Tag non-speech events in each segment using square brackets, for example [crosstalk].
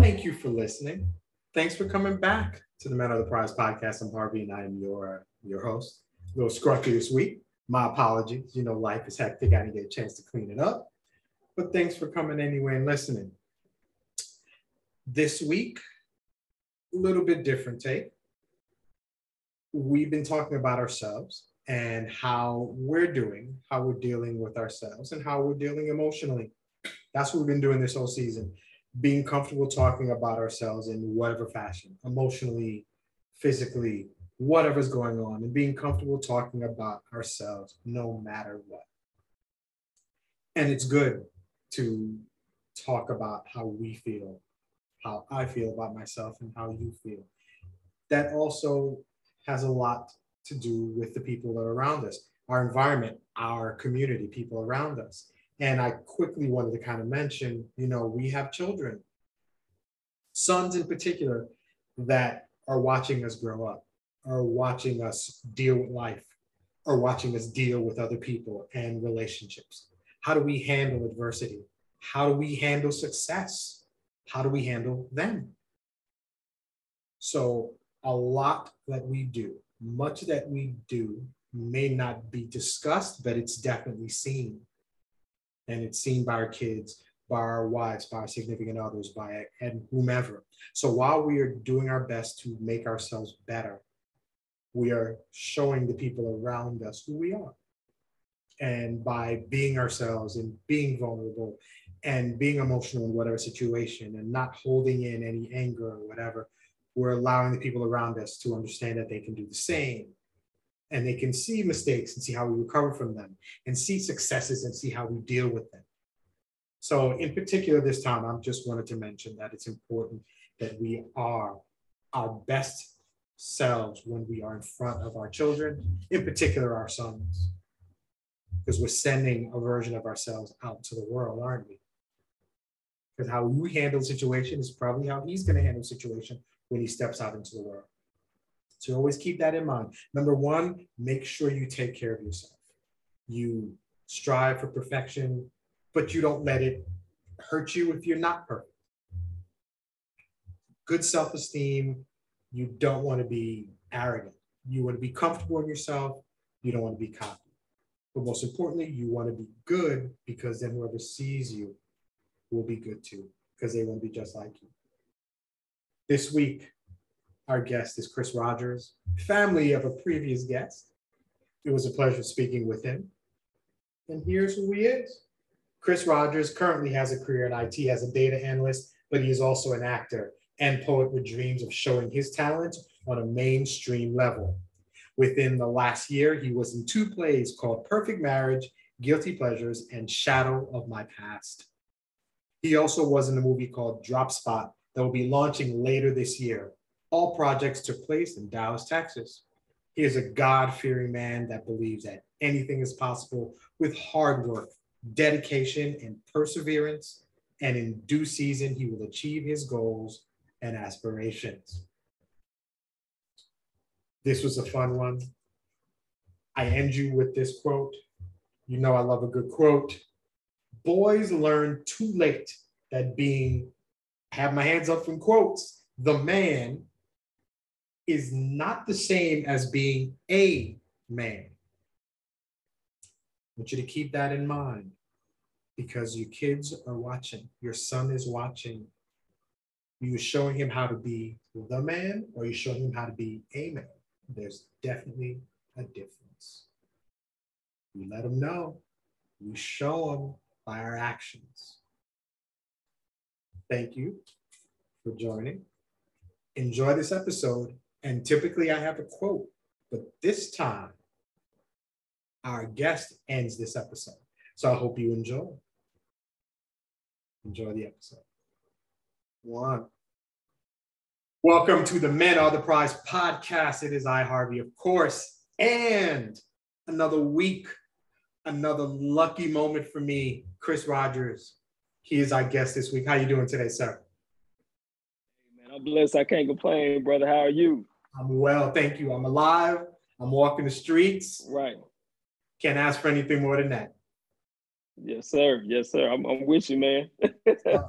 Thank you for listening. Thanks for coming back to the Men of the Prize podcast. I'm Harvey and I am your, uh, your host. A little scruffy this week. My apologies. You know, life is hectic. I didn't get a chance to clean it up. But thanks for coming anyway and listening. This week, a little bit different take. We've been talking about ourselves and how we're doing, how we're dealing with ourselves, and how we're dealing emotionally. That's what we've been doing this whole season being comfortable talking about ourselves in whatever fashion, emotionally, physically, whatever's going on, and being comfortable talking about ourselves no matter what. And it's good to talk about how we feel, how I feel about myself, and how you feel. That also has a lot to do with the people that are around us, our environment, our community, people around us. And I quickly wanted to kind of mention, you know, we have children, sons in particular, that are watching us grow up, are watching us deal with life, are watching us deal with other people and relationships. How do we handle adversity? How do we handle success? How do we handle them? So, a lot that we do, much that we do, may not be discussed, but it's definitely seen and it's seen by our kids, by our wives, by our significant others, by and whomever. So while we are doing our best to make ourselves better, we are showing the people around us who we are. And by being ourselves and being vulnerable and being emotional in whatever situation and not holding in any anger or whatever, we're allowing the people around us to understand that they can do the same and they can see mistakes and see how we recover from them and see successes and see how we deal with them. So in particular this time, I just wanted to mention that it's important that we are our best selves when we are in front of our children, in particular our sons, because we're sending a version of ourselves out to the world, aren't we? Because how we handle the situation is probably how he's going to handle the situation when he steps out into the world. So always keep that in mind. Number one, make sure you take care of yourself. You strive for perfection, but you don't let it hurt you if you're not perfect. Good self esteem, you don't want to be arrogant. You want to be comfortable in yourself, you don't want to be cocky. But most importantly, you want to be good because then whoever sees you will be good too, because they want to be just like you. This week, our guest is Chris Rogers, family of a previous guest. It was a pleasure speaking with him. And here's who he is. Chris Rogers currently has a career in IT as a data analyst, but he is also an actor and poet with dreams of showing his talent on a mainstream level. Within the last year, he was in two plays called Perfect Marriage, Guilty Pleasures, and Shadow of My Past. He also was in a movie called Dropspot that will be launching later this year. All projects took place in Dallas, Texas. He is a God fearing man that believes that anything is possible with hard work, dedication, and perseverance. And in due season, he will achieve his goals and aspirations. This was a fun one. I end you with this quote. You know, I love a good quote. Boys learn too late that being, have my hands up from quotes, the man is not the same as being a man. I want you to keep that in mind because your kids are watching, your son is watching. You're showing him how to be the man, or you're showing him how to be a man. There's definitely a difference. We let them know, we show them by our actions. Thank you for joining. Enjoy this episode and typically I have a quote, but this time our guest ends this episode. So I hope you enjoy. Enjoy the episode. One. Welcome to the Men Are the Prize podcast. It is I, Harvey, of course, and another week, another lucky moment for me, Chris Rogers. He is our guest this week. How you doing today, sir? I'm blessed. I can't complain, brother. How are you? I'm well, thank you. I'm alive. I'm walking the streets. Right. Can't ask for anything more than that. Yes, sir. Yes, sir. I'm, I'm with you, man. [laughs]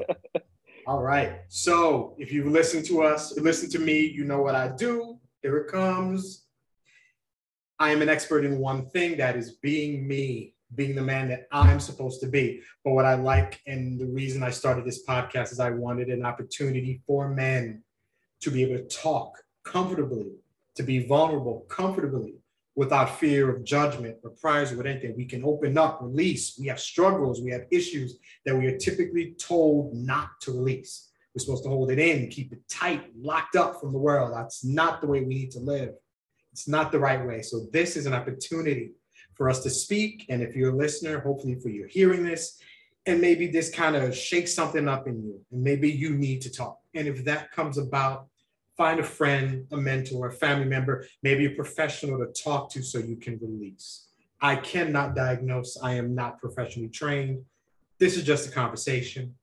All right. So if you listen to us, listen to me, you know what I do. Here it comes. I am an expert in one thing that is being me, being the man that I'm supposed to be. But what I like and the reason I started this podcast is I wanted an opportunity for men to be able to talk comfortably, to be vulnerable comfortably without fear of judgment or priors or anything. We can open up, release. We have struggles, we have issues that we are typically told not to release. We're supposed to hold it in, keep it tight, locked up from the world. That's not the way we need to live. It's not the right way. So this is an opportunity for us to speak. And if you're a listener, hopefully for you hearing this, and maybe this kind of shakes something up in you, and maybe you need to talk. And if that comes about find a friend, a mentor, a family member, maybe a professional to talk to so you can release. I cannot diagnose. I am not professionally trained. This is just a conversation.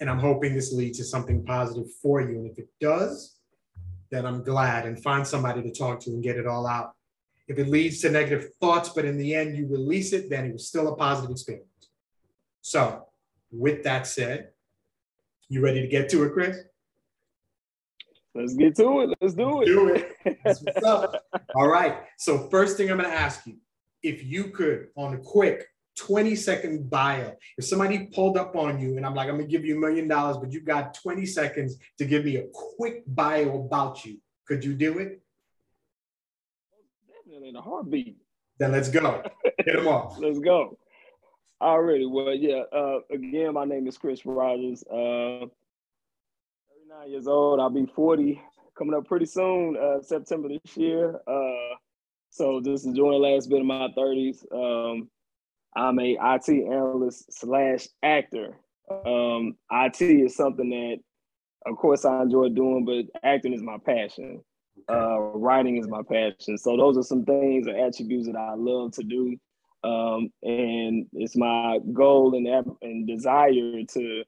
And I'm hoping this leads to something positive for you. And if it does, then I'm glad and find somebody to talk to and get it all out. If it leads to negative thoughts, but in the end you release it, then it was still a positive experience. So, with that said, you ready to get to it, Chris? Let's get to it. Let's do it. Do it. That's what's up. [laughs] All right. So first thing I'm going to ask you, if you could, on a quick 20 second bio, if somebody pulled up on you and I'm like, I'm going to give you a million dollars, but you got 20 seconds to give me a quick bio about you, could you do it? Definitely in a heartbeat. Then let's go. [laughs] Hit them off. let's go. Already. Well, yeah. Uh, again, my name is Chris Rogers. Uh, 39 years old. I'll be 40 coming up pretty soon, uh, September this year. Uh, so just enjoying the last bit of my 30s. Um, I'm a IT analyst slash actor. Um, IT is something that, of course, I enjoy doing, but acting is my passion. Uh, writing is my passion. So those are some things or attributes that I love to do. Um, and it's my goal and, and desire to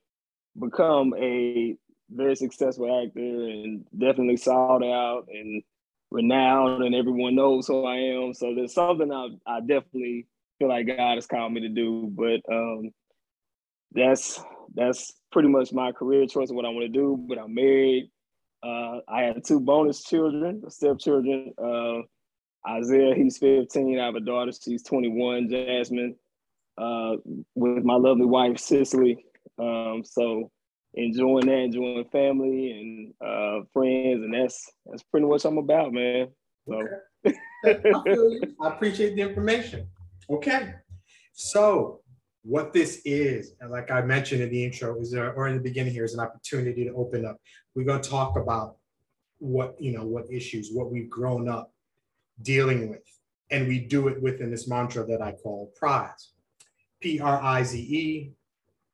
become a very successful actor and definitely sought out and renowned and everyone knows who I am. So there's something I, I definitely feel like God has called me to do. But um, that's that's pretty much my career choice of what I want to do. But I'm married. Uh, I have two bonus children, stepchildren. Uh, Isaiah, he's 15. I have a daughter, she's 21, Jasmine, uh, with my lovely wife, Cicely. Um, so enjoying that, enjoying family and uh, friends, and that's that's pretty much I'm about, man. So okay. I, I appreciate the information. Okay, so what this is, and like I mentioned in the intro, is there, or in the beginning here, is an opportunity to open up. We're to talk about what you know, what issues, what we've grown up dealing with, and we do it within this mantra that I call Prize. P R I Z E.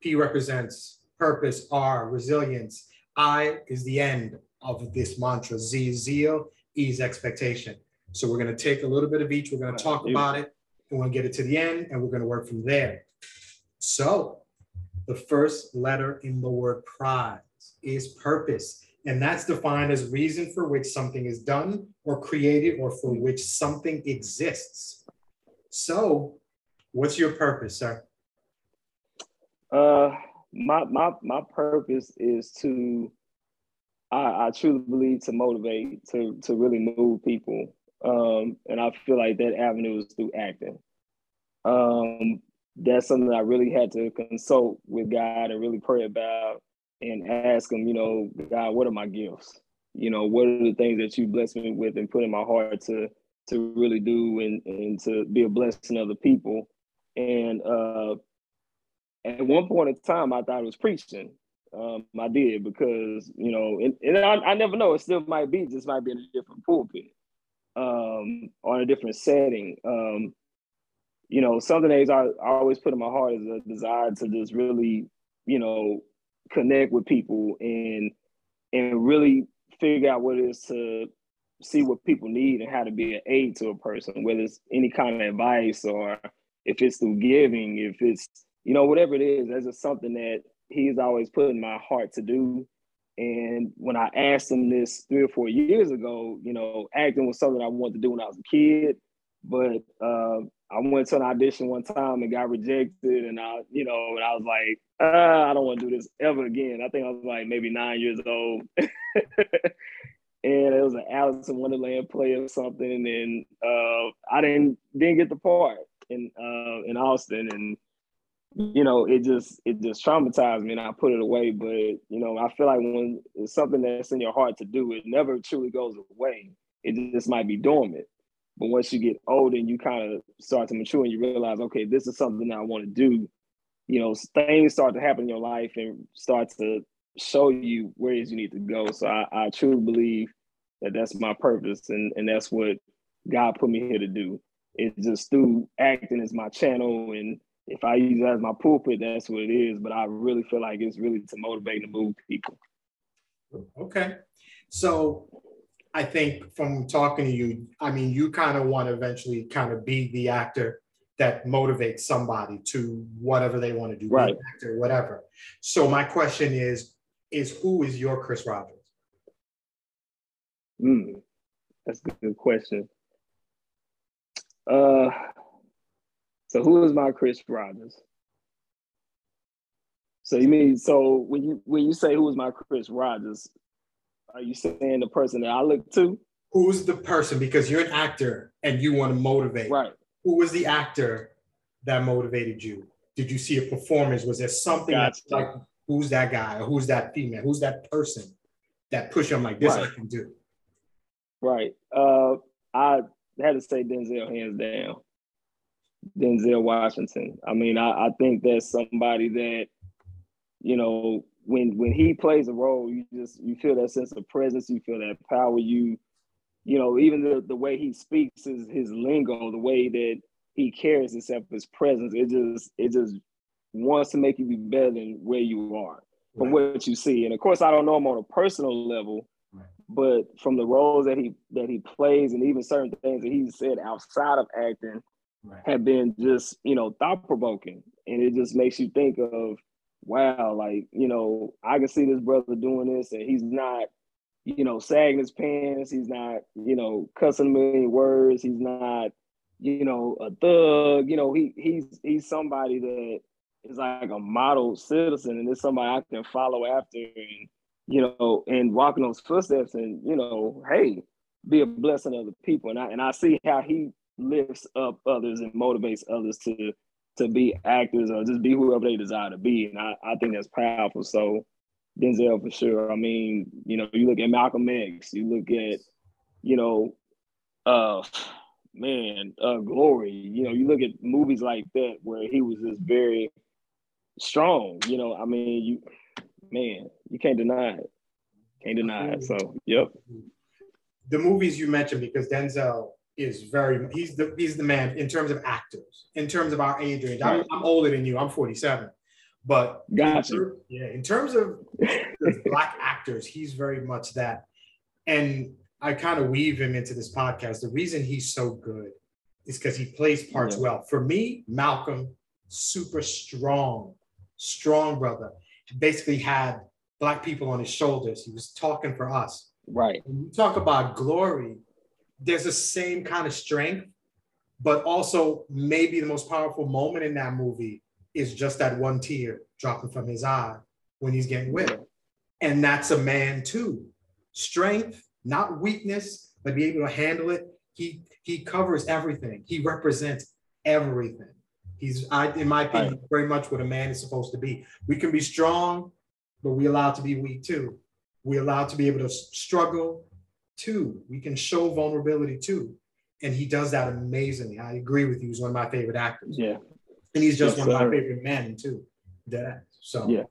P represents purpose, R, resilience. I is the end of this mantra. Z is zeal, E is expectation. So we're going to take a little bit of each. We're going to talk about it and we'll get it to the end and we're going to work from there. So the first letter in the word prize is purpose. And that's defined as reason for which something is done or created or for which something exists. So what's your purpose, sir? Uh, my my my purpose is to I, I truly believe to motivate to to really move people um, and I feel like that avenue is through acting. Um, that's something I really had to consult with God and really pray about and ask Him, you know, God, what are my gifts? You know, what are the things that you bless me with and put in my heart to to really do and and to be a blessing to other people. And uh, at one point in time, I thought it was preaching. Um, I did because you know, and, and I, I, never know. It still might be, This might be in a different pulpit, um, or a different setting. Um, you know, something that I, I always put in my heart is a desire to just really, you know, connect with people and and really figure out what it is to see what people need and how to be an aid to a person, whether it's any kind of advice or if it's through giving, if it's you know, whatever it is, that's just something that he's always put in my heart to do. And when I asked him this three or four years ago, you know, acting was something I wanted to do when I was a kid. but uh, I went to an audition one time and got rejected, and I, you know, and I was like, uh, I don't want to do this ever again. I think I was like maybe nine years old, [laughs] and it was an Alice in Wonderland play or something, and uh, I didn't didn't get the part in uh, in Austin, and you know, it just it just traumatized me, and I put it away. But you know, I feel like when it's something that's in your heart to do, it never truly goes away. It just might be dormant. But once you get old and you kind of start to mature and you realize, okay, this is something I want to do, you know, things start to happen in your life and start to show you where you need to go. So I, I truly believe that that's my purpose and, and that's what God put me here to do. It's just through acting as my channel. And if I use it as my pulpit, that's what it is. But I really feel like it's really to motivate and move people. Okay. So I think from talking to you, I mean, you kind of want to eventually kind of be the actor that motivates somebody to whatever they want to do, right? Actor, whatever. So my question is, is who is your Chris Rogers? Mm, that's a good question. Uh, so who is my Chris Rogers? So you mean so when you when you say who is my Chris Rogers, are you saying the person that I look to? Who's the person? Because you're an actor and you want to motivate. Right. Who was the actor that motivated you? Did you see a performance? Was there something gotcha. that's like, who's that guy or who's that female? Who's that person that push them like this right. I can do? Right. Uh, I had to say Denzel hands down. Denzel Washington. I mean, I, I think that's somebody that, you know, when when he plays a role, you just you feel that sense of presence, you feel that power. You, you know, even the the way he speaks, his his lingo, the way that he carries himself, his presence, it just it just wants to make you be better than where you are from right. what you see. And of course, I don't know him on a personal level, right. but from the roles that he that he plays, and even certain things that he said outside of acting, right. have been just you know thought provoking, and it just makes you think of wow, like, you know, I can see this brother doing this and he's not, you know, sagging his pants. He's not, you know, cussing a million words. He's not, you know, a thug. You know, he he's he's somebody that is like a model citizen and it's somebody I can follow after and, you know, and walking those footsteps and, you know, hey, be a blessing to the people. And I and I see how he lifts up others and motivates others to to be actors or just be whoever they desire to be. And I, I think that's powerful. So Denzel for sure. I mean, you know, you look at Malcolm X, you look at, you know, uh man, uh Glory, you know, you look at movies like that where he was just very strong, you know. I mean, you man, you can't deny it. Can't deny it. So yep. The movies you mentioned because Denzel is very he's the he's the man in terms of actors in terms of our age range. I'm, I'm older than you. I'm 47 but gotcha. in, yeah in terms of [laughs] black actors he's very much that. And i kind of weave him into this podcast. The reason he's so good is because he plays parts yeah. well. For me malcolm super strong strong brother basically had black people on his shoulders. He was talking for us. Right. When you talk about glory there's the same kind of strength, but also maybe the most powerful moment in that movie is just that one tear dropping from his eye when he's getting whipped. And that's a man too. Strength, not weakness, but be able to handle it. He he covers everything. He represents everything. He's, I, in my opinion, right. very much what a man is supposed to be. We can be strong, but we allowed to be weak too. We allowed to be able to struggle, too. We can show vulnerability too. And he does that amazingly. I agree with you. He's one of my favorite actors. Yeah. And he's just yes, one of my favorite men too. That so yeah.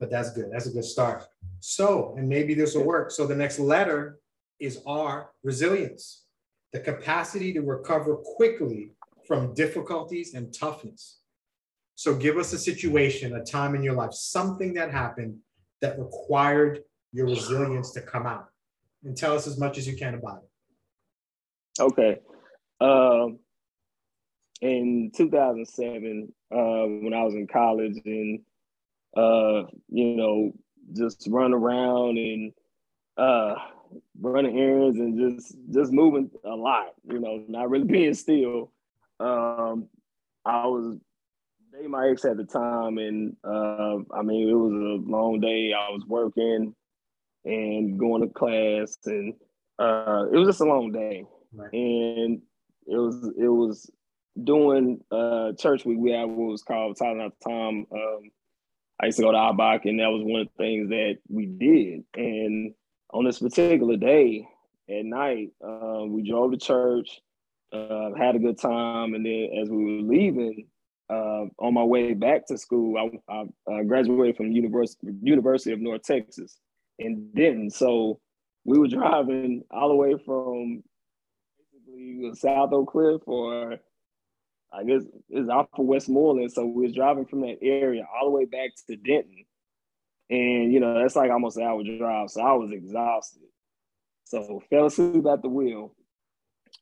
But that's good. That's a good start. So, and maybe this will work. So the next letter is R, resilience, the capacity to recover quickly from difficulties and toughness. So give us a situation, a time in your life, something that happened that required your resilience to come out and tell us as much as you can about it. Okay. Um, in 2007, uh, when I was in college and, uh, you know, just run around and, uh, running errands and just just moving a lot, you know, not really [laughs] being still. Um, I was dating my ex at the time, and uh, I mean, it was a long day. I was working and going to class, and uh, it was just a long day. Right. And it was it was doing uh, church week. We had what was called at the time. Um, I used to go to Abach, and that was one of the things that we did. And on this particular day at night, uh, we drove to church, uh, had a good time, and then as we were leaving, uh, on my way back to school, I, I graduated from University University of North Texas in Denton. So we were driving all the way from basically South Oak Cliff or I guess it's off of Westmoreland. So we was driving from that area all the way back to Denton. And you know, that's like almost an hour drive. So I was exhausted. So fell asleep at the wheel,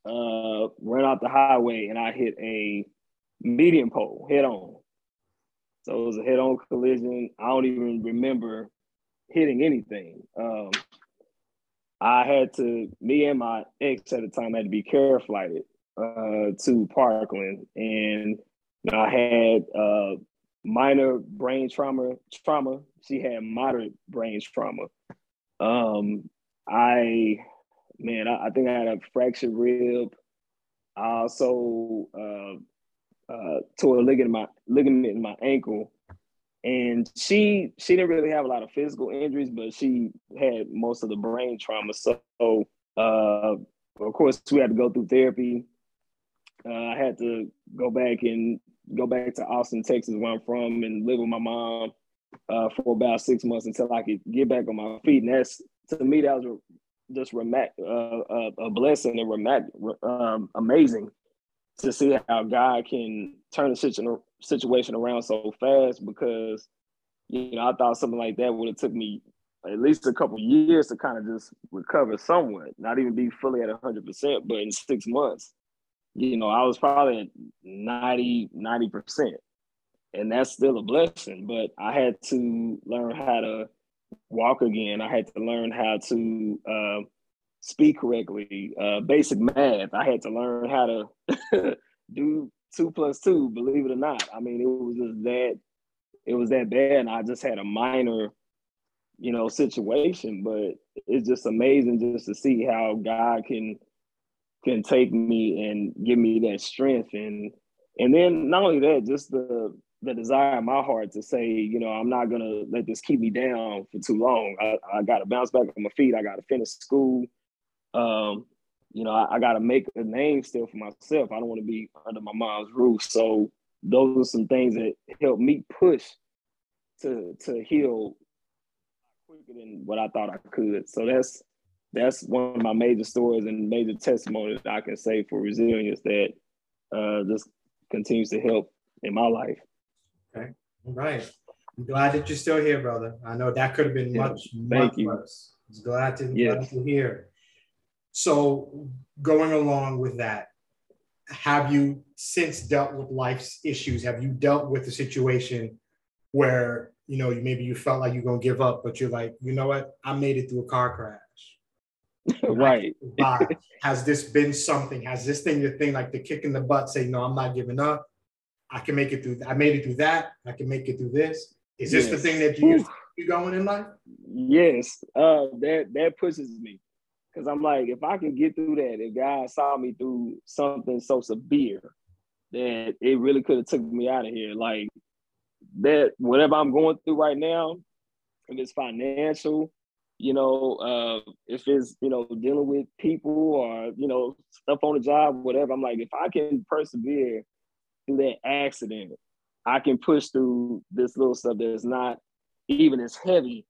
uh, ran out the highway, and I hit a median pole head on. So it was a head on collision. I don't even remember hitting anything. Um, I had to, me and my ex at the time had to be care flighted uh, to Parkland, and I had uh, minor brain trauma. Trauma. She had moderate brain trauma. Um, I, man, I, I, think I had a fractured rib. I also uh, uh, tore a ligament in my ligament in my ankle, and she she didn't really have a lot of physical injuries, but she had most of the brain trauma. So, uh, of course, we had to go through therapy uh, I had to go back and go back to Austin, Texas, where I'm from, and live with my mom uh, for about six months until I could get back on my feet. And that's to me, that was just rem- uh, a blessing and um, amazing to see how God can turn a situation around so fast. Because you know, I thought something like that would have took me at least a couple years to kind of just recover somewhat, not even be fully at hundred percent, but in six months you know, I was probably at 90, 90%. And that's still a blessing. But I had to learn how to walk again. I had to learn how to uh, speak correctly, uh, basic math. I had to learn how to [laughs] do two plus two, believe it or not. I mean, it was just that, it was that bad. And I just had a minor, you know, situation. But it's just amazing just to see how God can can take me and give me that strength and and then not only that just the the desire in my heart to say you know i'm not gonna let this keep me down for too long i, I gotta bounce back on my feet i gotta finish school um you know i, I gotta make a name still for myself i don't want to be under my mom's roof so those are some things that help me push to to heal quicker than what i thought i could so that's that's one of my major stories and major testimonies I can say for resilience that uh, just continues to help in my life. Okay, all right. I'm glad that you're still here, brother. I know that could have been yeah. much, Thank much you. worse. I'm glad to, yes. glad to hear. So, going along with that, have you since dealt with life's issues? Have you dealt with a situation where you know maybe you felt like you're gonna give up, but you're like, you know what, I made it through a car crash [laughs] right. [laughs] Has this been something? Has this thing the thing like the kick in the butt say, no, I'm not giving up. I can make it through. I made it through that. I can make it through this. Is this yes. the thing that you you going in life? Yes. Uh, that that pushes me because I'm like, if I can get through that, if God saw me through something so severe that it really could have took me out of here, like that, whatever I'm going through right now, if it's financial, you know, uh, if it's, you know, dealing with people or, you know, stuff on the job, whatever, I'm like, if I can persevere through that accident, I can push through this little stuff that's not even as heavy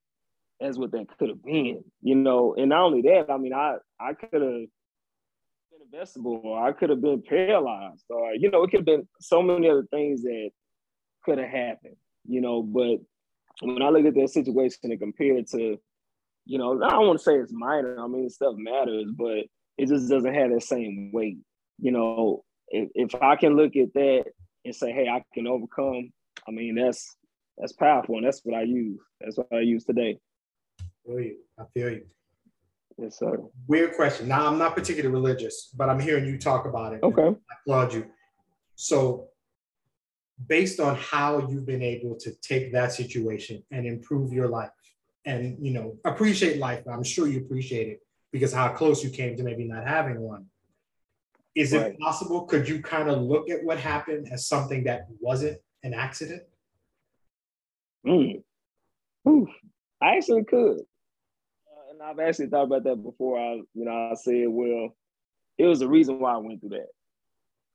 as what that could have been, you know. And not only that, I mean, I I could have been investable, or I could have been paralyzed, or you know, it could have been so many other things that could have happened, you know. But when I look at that situation and compare it to you know, I don't want to say it's minor. I mean, stuff matters, but it just doesn't have that same weight. You know, if, if I can look at that and say, hey, I can overcome, I mean, that's that's powerful, and that's what I use. That's what I use today. I feel you. I feel you. Yes, sir. Weird question. Now, I'm not particularly religious, but I'm hearing you talk about it. Okay. I applaud you. So, based on how you've been able to take that situation and improve your life and, you know, appreciate life, I'm sure you appreciate it because how close you came to maybe not having one. Is it possible? Could you kind of look at what happened as something that wasn't an accident? Mm. Ooh, I actually could and I've actually thought about that before. I, you know, I said, well, it was the reason why I went through that.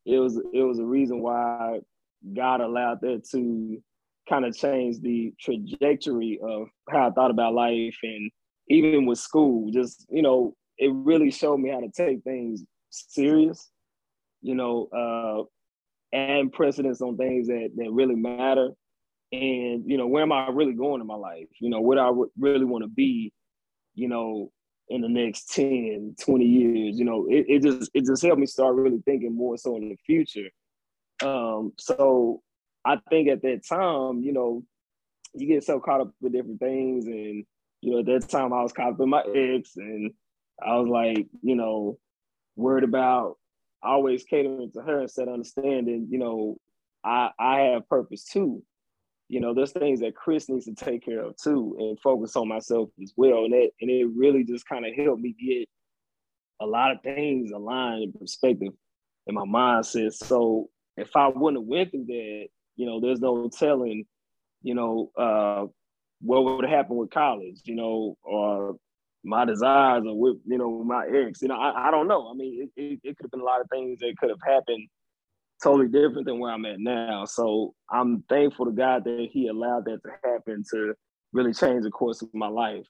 It was it was a reason why God allowed that to kind of change the trajectory of how I thought about life and even with school, just you know, it really showed me how to take things serious, you know, uh, and precedence on things that that really matter. And you know, where am I really going in my life? You know, what I really want to be you know, in the next 10, 20 years. You know, it, it just it just helped me start really thinking more so in the future. Um, so I think at that time, you know, you get so caught up with different things. And, you know, at that time I was caught up with my ex and I was like, you know, worried about always catering to her instead of understanding, you know, I I have purpose too you know, there's things that Chris needs to take care of too and focus on myself as well. And it and it really just kind of helped me get a lot of things aligned in perspective in my mindset. So if I wouldn't have went through that, you know, there's no telling, you know, uh, what would have happened with college, you know, or my desires or with, you know, my ex. You know, I, I don't know. I mean, it, it, it could have been a lot of things that could have happened totally different than where I'm at now. So I'm thankful to God that He allowed that to happen to really change the course of my life.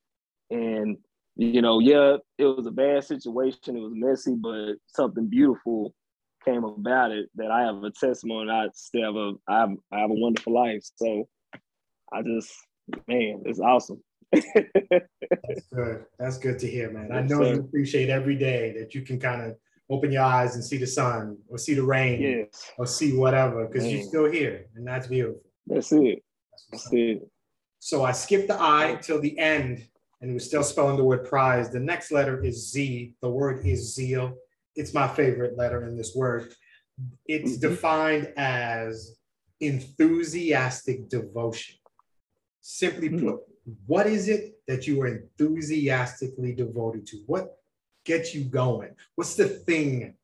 And you know, yeah, it was a bad situation. It was messy, but something beautiful came about it that I have a testimony. I still have a I have, I have a wonderful life. So I just man, it's awesome. [laughs] That's good. That's good to hear, man. I know you appreciate every day that you can kind of open your eyes and see the sun or see the rain yes. or see whatever because you're still here and that's beautiful. That's it. That's, that's it. So I skipped the I till the end and we're still spelling the word prize. The next letter is Z. The word is zeal. It's my favorite letter in this word. It's mm-hmm. defined as enthusiastic devotion. Simply mm-hmm. put, what is it that you are enthusiastically devoted to? What gets you going? What's the thing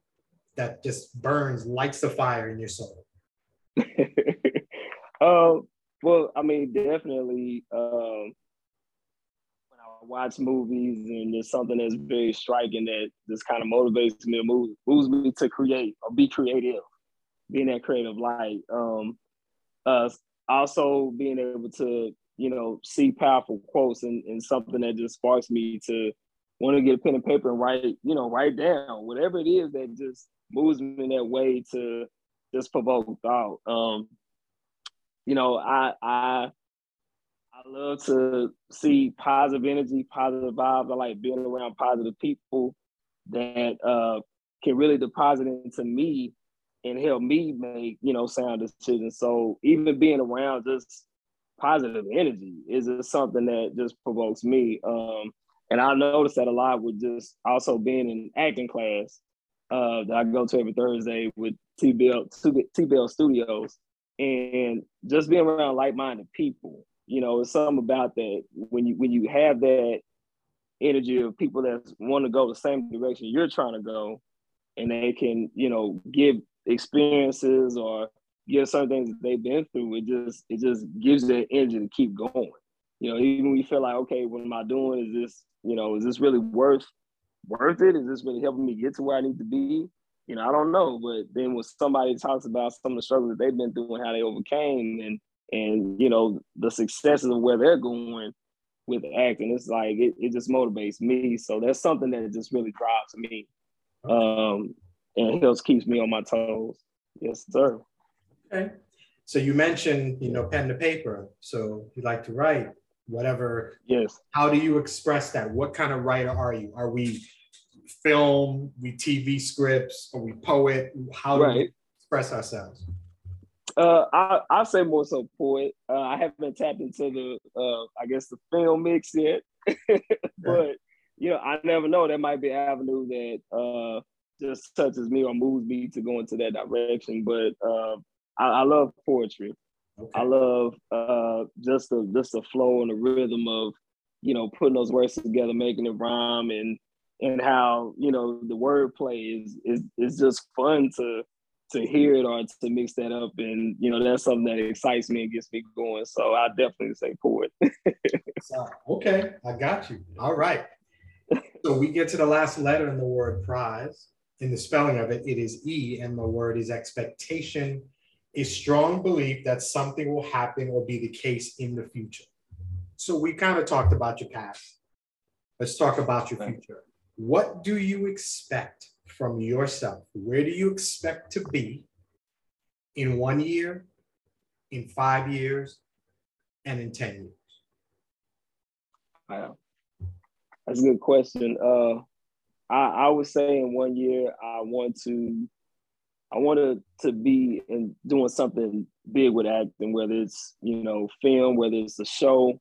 that just burns, lights the fire in your soul? [laughs] um, well, I mean, definitely um, when I watch movies and there's something that's very striking that just kind of motivates me to move, moves me to create or be creative, being that creative light. Um, uh, also being able to, you know, see powerful quotes and, and something that just sparks me to want to get a pen and paper and write, you know, write down whatever it is that just moves me in that way to just provoke thought. Um, you know, I I I love to see positive energy, positive vibes. I like being around positive people that uh, can really deposit into me and help me make you know sound decisions. So even being around just positive energy is just something that just provokes me. Um, and I noticed that a lot with just also being in acting class uh, that I go to every Thursday with T Bell T Bell Studios, and just being around like minded people. You know, it's something about that when you when you have that energy of people that want to go the same direction you're trying to go, and they can you know give experiences or give certain things that they've been through. It just it just gives that energy to keep going. You know, even when you feel like, okay, what am I doing? Is this you know, is this really worth worth it? Is this really helping me get to where I need to be? You know, I don't know. But then when somebody talks about some of the struggles that they've been through and how they overcame and and you know, the successes of where they're going with acting, it's like it, it just motivates me. So that's something that just really drives me. Um and helps keeps me on my toes. Yes, sir. Okay. So you mentioned, you know, pen to paper. So you like to write whatever. Yes. How do you express that? What kind of writer are you? Are we film? We TV scripts? Are we poet? How do right. we express ourselves? Uh, I I say more so poet. Uh, I haven't tapped into the uh, I guess the film mix yet, [laughs] but you know, I never know. That might be an avenue that uh, just touches me or moves me to go into that direction. But uh, I, I, love poetry. Okay. I love uh, just the just the flow and the rhythm of you know putting those words together, making it rhyme, and and how you know the wordplay is is is just fun to to hear it or to mix that up. And you know that's something that excites me and gets me going. So i definitely say poet okay i got you. All right. So we get to the last letter in the word prize. In the spelling of it it is e and the word is expectation a strong belief that something will happen or be the case in the future so we kind of talked about your past let's talk about your future what do you expect from yourself. Where do you expect to be in one year, in five years, and in 10 years? Wow. That's a good question. Uh, I, I would say in one year, I want to, I wanted to be in doing something big with acting, whether it's, you know, film, whether it's a show,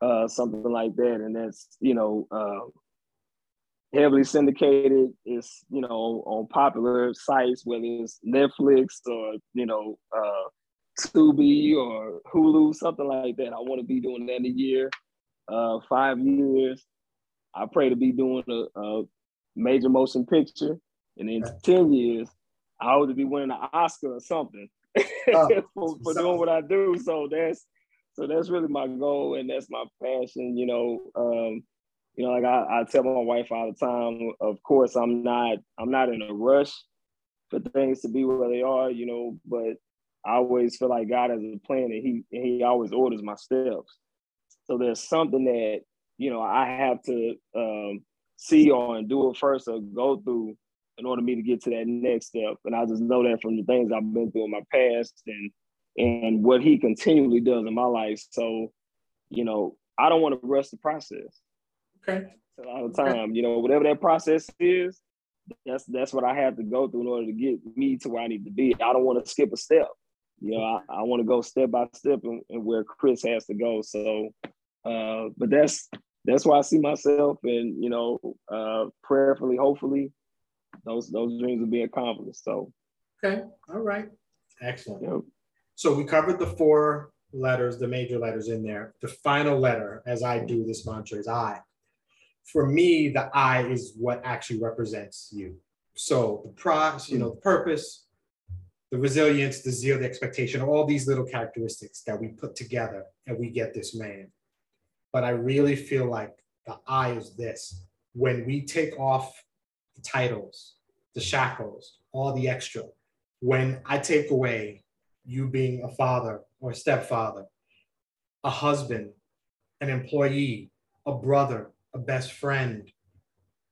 uh, something like that. And that's, you know, uh, heavily syndicated. It's you know on popular sites, whether it's Netflix or you know uh, Tubi or Hulu, something like that. I want to be doing that in a year, uh, five years. I pray to be doing a, a major motion picture, and in ten years, I hope to be winning an Oscar or something oh, [laughs] for, for doing what I do. So that's so that's really my goal, and that's my passion. You know. Um, you know, like I, I tell my wife all the time, of course, I'm not I'm not in a rush for things to be where they are, you know, but I always feel like God has a plan and he and he always orders my steps. So there's something that, you know, I have to um, see or do it first or go through in order for me to get to that next step. And I just know that from the things I've been through in my past and and what he continually does in my life. So, you know, I don't want to rush the process. Okay. A lot of time, you know, whatever that process is, that's that's what I have to go through in order to get me to where I need to be. I don't want to skip a step. You know, I, I want to go step by step and, and, where Chris has to go. So, uh, but that's that's why I see myself, and you know, uh, prayerfully, hopefully, those those dreams will be accomplished. So, okay, all right, excellent. Yep. So we covered the four letters, the major letters in there. The final letter, as I do this mantra, is I for me, the I is what actually represents you. So the prize, you know, the purpose, the resilience, the zeal, the expectation, all these little characteristics that we put together and we get this man. But I really feel like the I is this. When we take off the titles, the shackles, all the extra, when I take away you being a father or a stepfather, a husband, an employee, a brother, a best friend,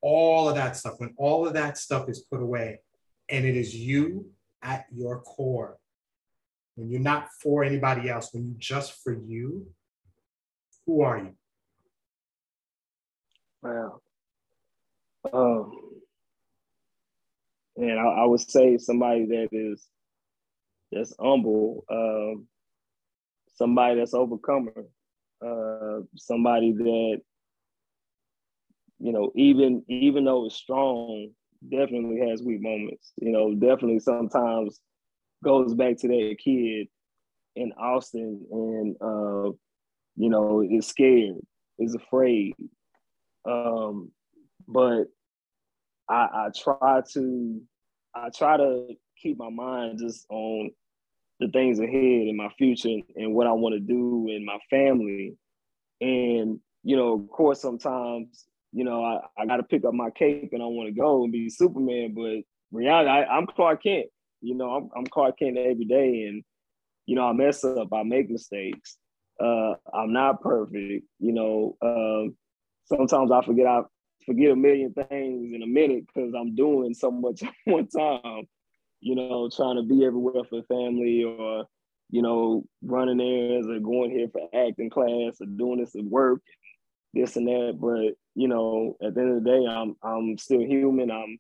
all of that stuff, when all of that stuff is put away and it is you at your core, when you're not for anybody else, when you're just for you, who are you? Wow. Um, and I, I would say somebody that is that's humble, um, somebody that's overcomer, uh, somebody that you know, even even though it's strong, definitely has weak moments. You know, definitely sometimes goes back to that kid in Austin and uh, you know, is scared, is afraid. Um, but I, I try to I try to keep my mind just on the things ahead in my future and what I want to do in my family. And, you know, of course, sometimes you know, I, I got to pick up my cape and I want to go and be Superman. But reality, I, am Clark Kent. You know, I'm, I'm Clark Kent every day, and you know, I mess up, I make mistakes. Uh, I'm not perfect. You know, um, sometimes I forget I forget a million things in a minute because I'm doing so much [laughs] at one time. You know, trying to be everywhere for family or you know, running errands or going here for acting class or doing this at work this and that. But you know, at the end of the day, I'm I'm still human. I'm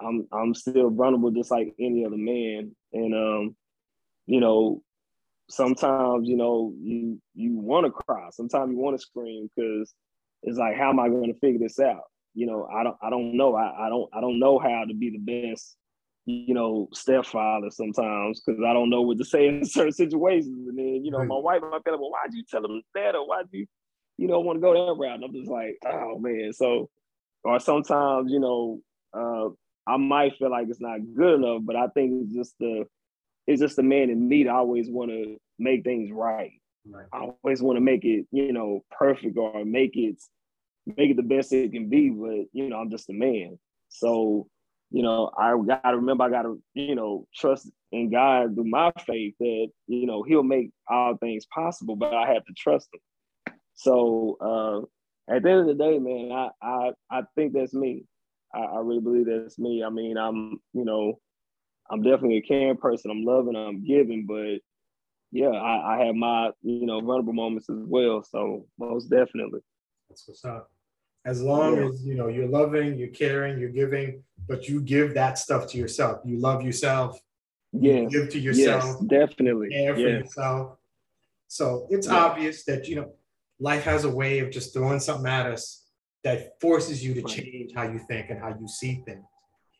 I'm I'm still vulnerable, just like any other man. And um, you know, sometimes you know you you want to cry. Sometimes you want to scream because it's like, how am I going to figure this out? You know, I don't, I don't know. I, I don't, I don't know how to be the best, you know, stepfather sometimes because I don't know what to [laughs] say in certain situations. And then, you know, my wife might be like, well, why'd you tell him that? Or why'd you, you know, want to go that route? And I'm just like, oh man. So, or sometimes, you know, uh, I might feel like it's not good enough, but I think it's just the, it's just the man in me to always want to make things right. Right. I always want to make it, you know, perfect or make it make it the best it can be. But you know, I'm just a man. So, you know, I gotta remember I gotta, you know, trust in God through my faith that, you know, he'll make all things possible, but I have to trust him. So uh at the end of the day, man, I I I think that's me. I, I really believe that's me. I mean, I'm, you know, I'm definitely a caring person. I'm loving, I'm giving, but yeah, I, I have my you know vulnerable moments as well. So most definitely. That's what's up. As long yeah. as you know you're loving, you're caring, you're giving, but you give that stuff to yourself. You love yourself. Yeah. You give to yourself. Yes, definitely. Care for yes. yourself. So it's yeah. obvious that you know life has a way of just throwing something at us that forces you to change how you think and how you see things.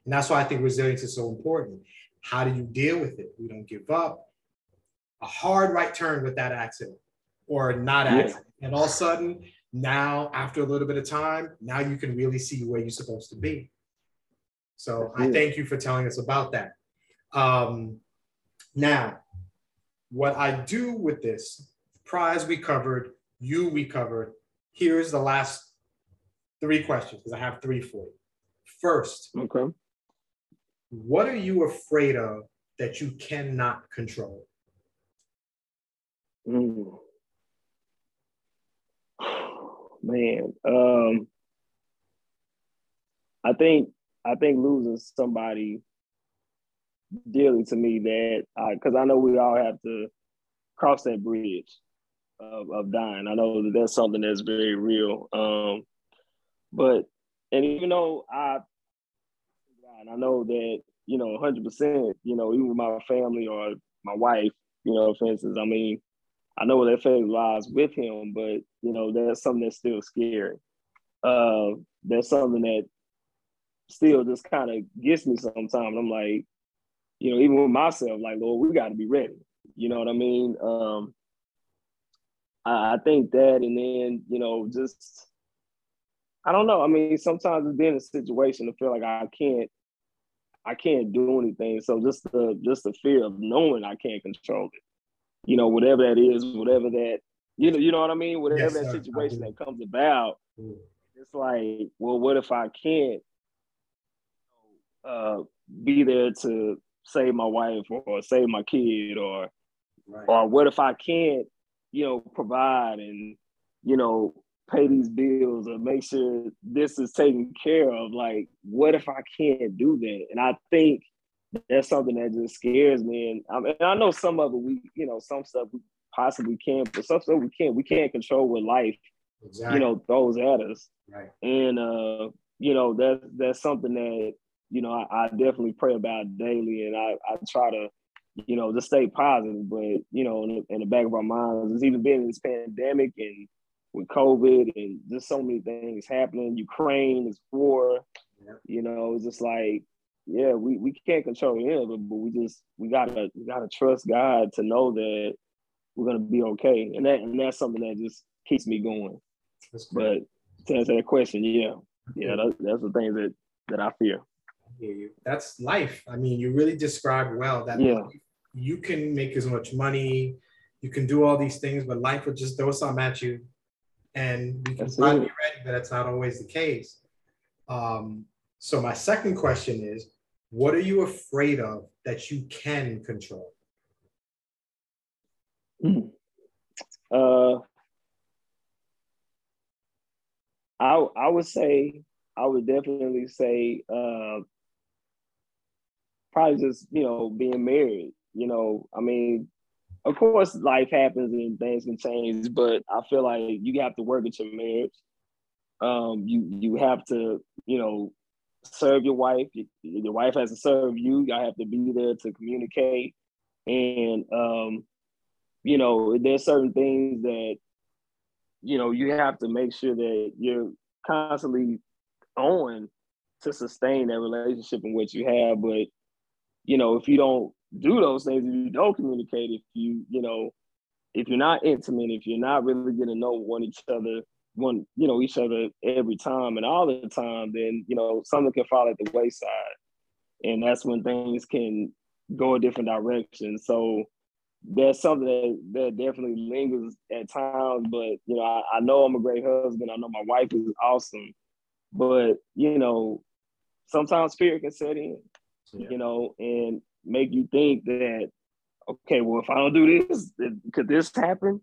And that's why I think resilience is so important. How do you deal with it? We don't give up. A hard right turn with that accident or not accident. Yeah. And all of a sudden, now after a little bit of time, now you can really see where you're supposed to be. So I thank you for telling us about that. Um, now, what I do with this, prize we covered, you we covered. Here's the last three questions because I have three for you. First, okay. What are you afraid of that you cannot control? Mm. [sighs] Man, um, I think I think losing somebody dearly to me that because I, I know we all have to cross that bridge of, of dying. I know that that's something that's very real. Um, but and even though I and I know that, you know, 100%, you know, even with my family or my wife, you know, for instance, I mean, I know their faith lies with him, but, you know, that's something that's still scary. Uh, there's something that still just kind of gets me sometimes. I'm like, you know, even with myself, like, Lord, we got to be ready. You know what I mean? Um, I, I think that, and then, you know, just, I don't know. I mean, sometimes it's been in a situation to feel like I can't I can't do anything. So just the just the fear of knowing I can't control it. You know, whatever that is, whatever that you know, you know what I mean. Whatever yes, that situation that comes about, mm. it's like, well, what if I can't uh, be there to save my wife or, or save my kid, or right. or what if I can't, you know, provide and you know pay these bills or make sure this is taken care of. Like, what if I can't do that? And I think that's something that just scares me. And I, mean, I know some of it we, you know, some stuff we possibly can, but some stuff we can't. We can't control what life, exactly. you know, throws at us. Right. And uh, you know, that's that's something that you know I, I definitely pray about daily, and I I try to you know, just stay positive. But you know, in the, in the, back of our minds, it's even been in this pandemic and with COVID and just so many things happening. Ukraine is war. Yeah. You know, it's just like, yeah, we, we can't control of it, but we just we gotta we gotta trust God to know that we're gonna be okay. And that and that's something that just keeps me going. But to answer that question, yeah, yeah, that, that's the things that that I fear. I hear you. That's life. I mean, you really describe well that yeah. you can make as much money, you can do all these things, but life will just throw something at you and we can to be ready, but that's not always the case. Um, so my second question is, what are you afraid of that you can control? Uh, I I would say I would definitely say uh, probably just you know being married. You know, I mean, of course, life happens and things can change, but I feel like you have to work at your marriage. Um, you you have to, you know, serve your wife. Your wife has to serve you. I have to be there to communicate, and um, you know, there's certain things that you know, you have to make sure that you're constantly on to sustain that relationship in which you have. But, you know, if you don't do those things, if you don't communicate, if you, you know, if you're not intimate, if you're not really getting to know one each other, one, you know, each other every time and all the time, then, you know, something can fall at the wayside. And that's when things can go a different direction. So that's something that, that definitely lingers at times. But, you know, I, I know I'm a great husband. I know my wife is awesome. But, you know, sometimes fear can set in, yeah. you know, and make you think that okay, well, if I don't do this, could this happen?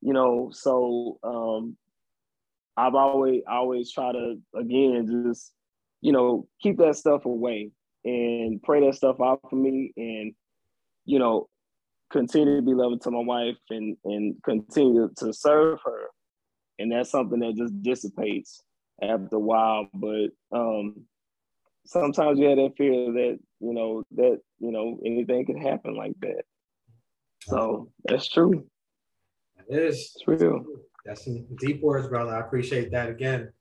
You know, so um, I've always always try to again just you know keep that stuff away and pray that stuff out for me, and you know continue to be loving to my wife and and continue to serve her, and that's something that just dissipates after a while. But um, sometimes you have that fear that you know that you know anything could happen like that. So that's true. That is. It's real. That's some deep words, brother. I appreciate that again.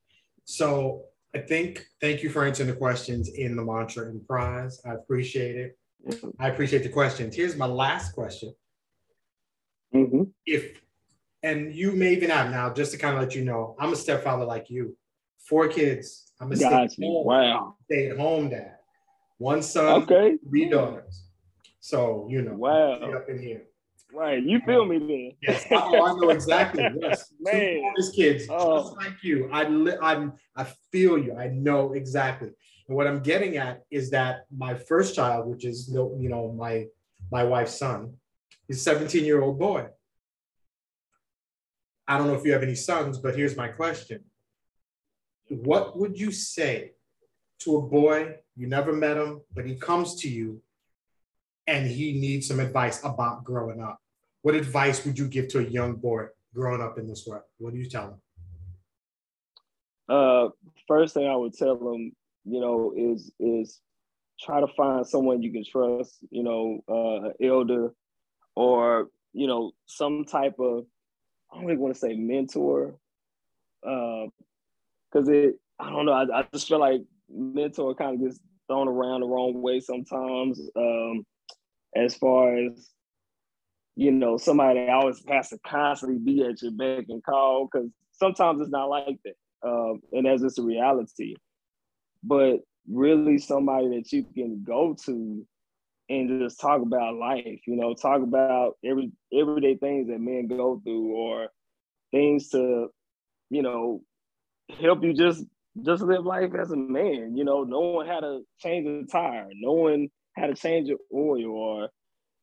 So I think, thank you for answering the questions in the mantra and prize. I appreciate it. I appreciate the questions. Here's my last question. Mm-hmm. If, and you may even have now, just to kind of let you know, I'm a stepfather like you, four kids. I'm a stay, wow. stay at home dad. One son, okay. three daughters. So, you know, wow. up in here. Right, you feel me then? Yes, [laughs] oh, I know exactly. Yes, [laughs] man, two kids, oh. just like you. I li- I'm I feel you. I know exactly. And what I'm getting at is that my first child, which is you know my my wife's son, is 17 year old boy. I don't know if you have any sons, but here's my question: What would you say to a boy you never met him, but he comes to you and he needs some advice about growing up? What advice would you give to a young boy growing up in this world? What do you tell him? Uh, first thing I would tell them, you know, is is try to find someone you can trust. You know, uh, elder, or you know, some type of I don't even want to say mentor, because uh, it I don't know. I, I just feel like mentor kind of gets thrown around the wrong way sometimes. Um, as far as you know, somebody always has to constantly be at your beck and call because sometimes it's not like that. Um, and that's just a reality. But really somebody that you can go to and just talk about life, you know, talk about every everyday things that men go through or things to, you know, help you just just live life as a man, you know, knowing how to change a tire, knowing how to change your oil or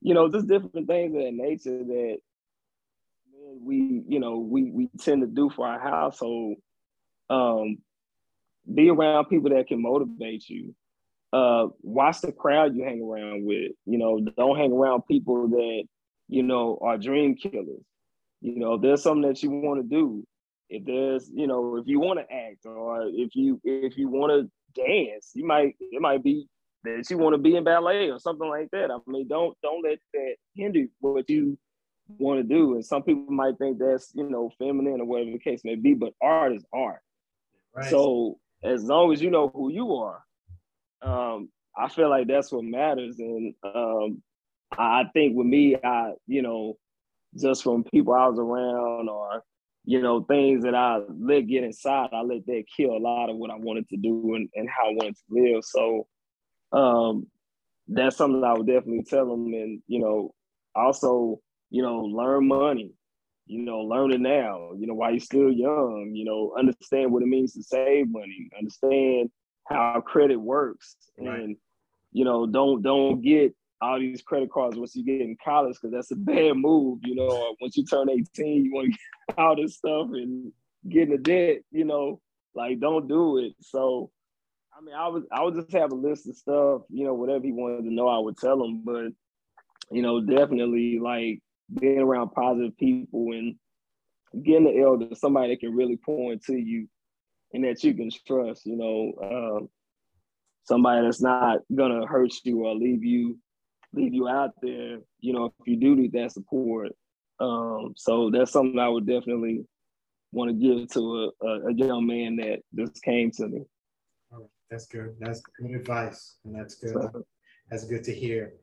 you know, just different things that nature that we, you know, we we tend to do for our household. Um, be around people that can motivate you. Uh, watch the crowd you hang around with. You know, don't hang around people that you know are dream killers. You know, if there's something that you want to do, if there's, you know, if you want to act or if you if you want to dance, you might it might be that you want to be in ballet or something like that. I mean, don't don't let that hinder what you want to do. And some people might think that's you know feminine or whatever the case may be, but art is art. Right. So as long as you know who you are, um, I feel like that's what matters. And um, I think with me, I you know just from people I was around or you know things that I let get inside, I let that kill a lot of what I wanted to do and, and how I wanted to live. So um, that's something I would definitely tell them. And, you know, also, you know, learn money, you know, learn it now, you know, while you're still young, you know, understand what it means to save money, understand how credit works. Right. And, you know, don't, don't get all these credit cards once you get in college, because that's a bad move. You know, once you turn 18, you want to get [laughs] all this stuff and get in the debt, you know, like don't do it. So I mean, I would I would just have a list of stuff, you know, whatever he wanted to know, I would tell him. But you know, definitely like being around positive people and getting the elder, somebody that can really point to you and that you can trust. You know, um, somebody that's not gonna hurt you or leave you leave you out there. You know, if you do need that support. Um, so that's something I would definitely want to give to a, a, a, young man that just came to me. That's good. That's good advice, and that's good. That's good to hear.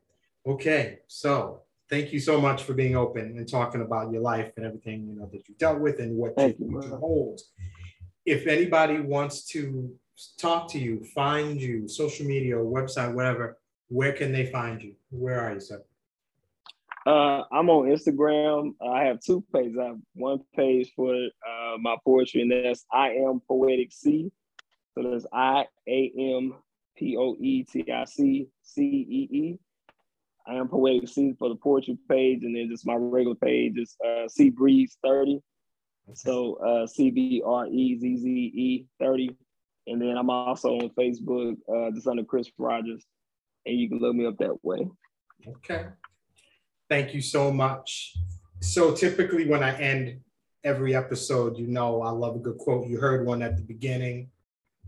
Okay, so thank you so much for being open and talking about your life and everything you know that you dealt with and what you, you hold. If anybody wants to talk to you, find you, social media, website, whatever, where can they find you? Where are you, sir? Uh, I'm on Instagram. I have two pages. I have one page for uh, my poetry, and that's I am poetic C. So that's I A M P O E T I C C E E. I am poetic C for the poetry page, and then just my regular page is uh, C Breeze 30. So uh, C B R E Z Z E 30. And then I'm also on Facebook, uh, just under Chris Rogers, and you can look me up that way. Okay. Thank you so much. So typically when I end every episode, you know I love a good quote. You heard one at the beginning,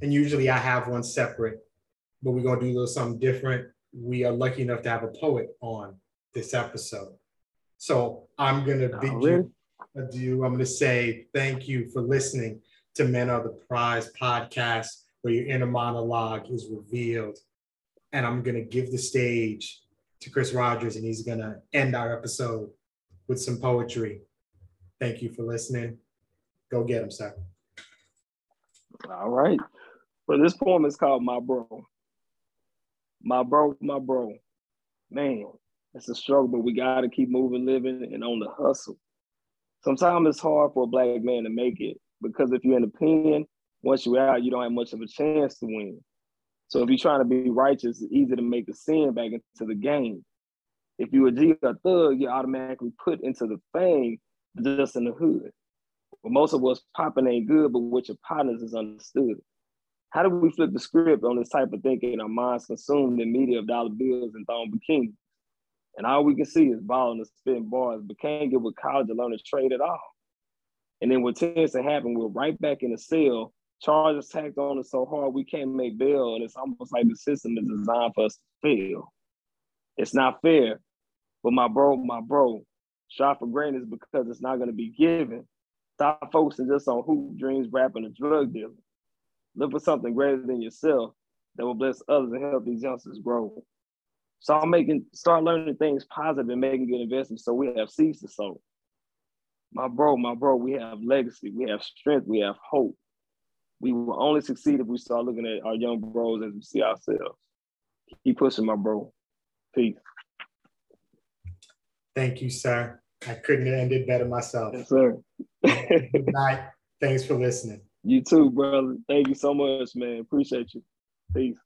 and usually I have one separate, but we're gonna do a little something different. We are lucky enough to have a poet on this episode. So I'm gonna bid oh, you adieu. I'm gonna say thank you for listening to Men Are the Prize podcast, where your inner monologue is revealed. And I'm gonna give the stage to Chris Rogers, and he's going to end our episode with some poetry. Thank you for listening. Go get him, sir. All right. Well, this poem is called My Bro. My bro, my bro. Man, it's a struggle, but we got to keep moving, living, and on the hustle. Sometimes it's hard for a black man to make it because if you're in the pen, once you're out, you don't have much of a chance to win. So if you're trying to be righteous, it's easy to make a sin back into the game. If you a G or thug, you're automatically put into the fame just in the hood. But most of what's popping ain't good, but what your partners is understood. How do we flip the script on this type of thinking? Our minds consumed in media of dollar bills and thong bikinis. And all we can see is balling and spitting bars, but can't get with college or learn a trade at all. And then what tends to happen, we're right back in the cell charges tacked on us so hard we can't make bail, and it's almost like the system is designed for us to fail. It's not fair, but my bro, my bro, shot for granted because it's not going to be given. Stop focusing just on hoop dreams, rapping, and drug dealing. Look for something greater than yourself that will bless others and help these youngsters grow. So I'm making, start learning things positive and making good investments so we have seeds to sow. My bro, my bro, we have legacy, we have strength, we have hope we will only succeed if we start looking at our young bros as we see ourselves. Keep pushing, my bro. Peace. Thank you, sir. I couldn't have ended better myself. Yes, sir. Good night. Thanks for listening. You too, brother. Thank you so much, man. Appreciate you. Peace.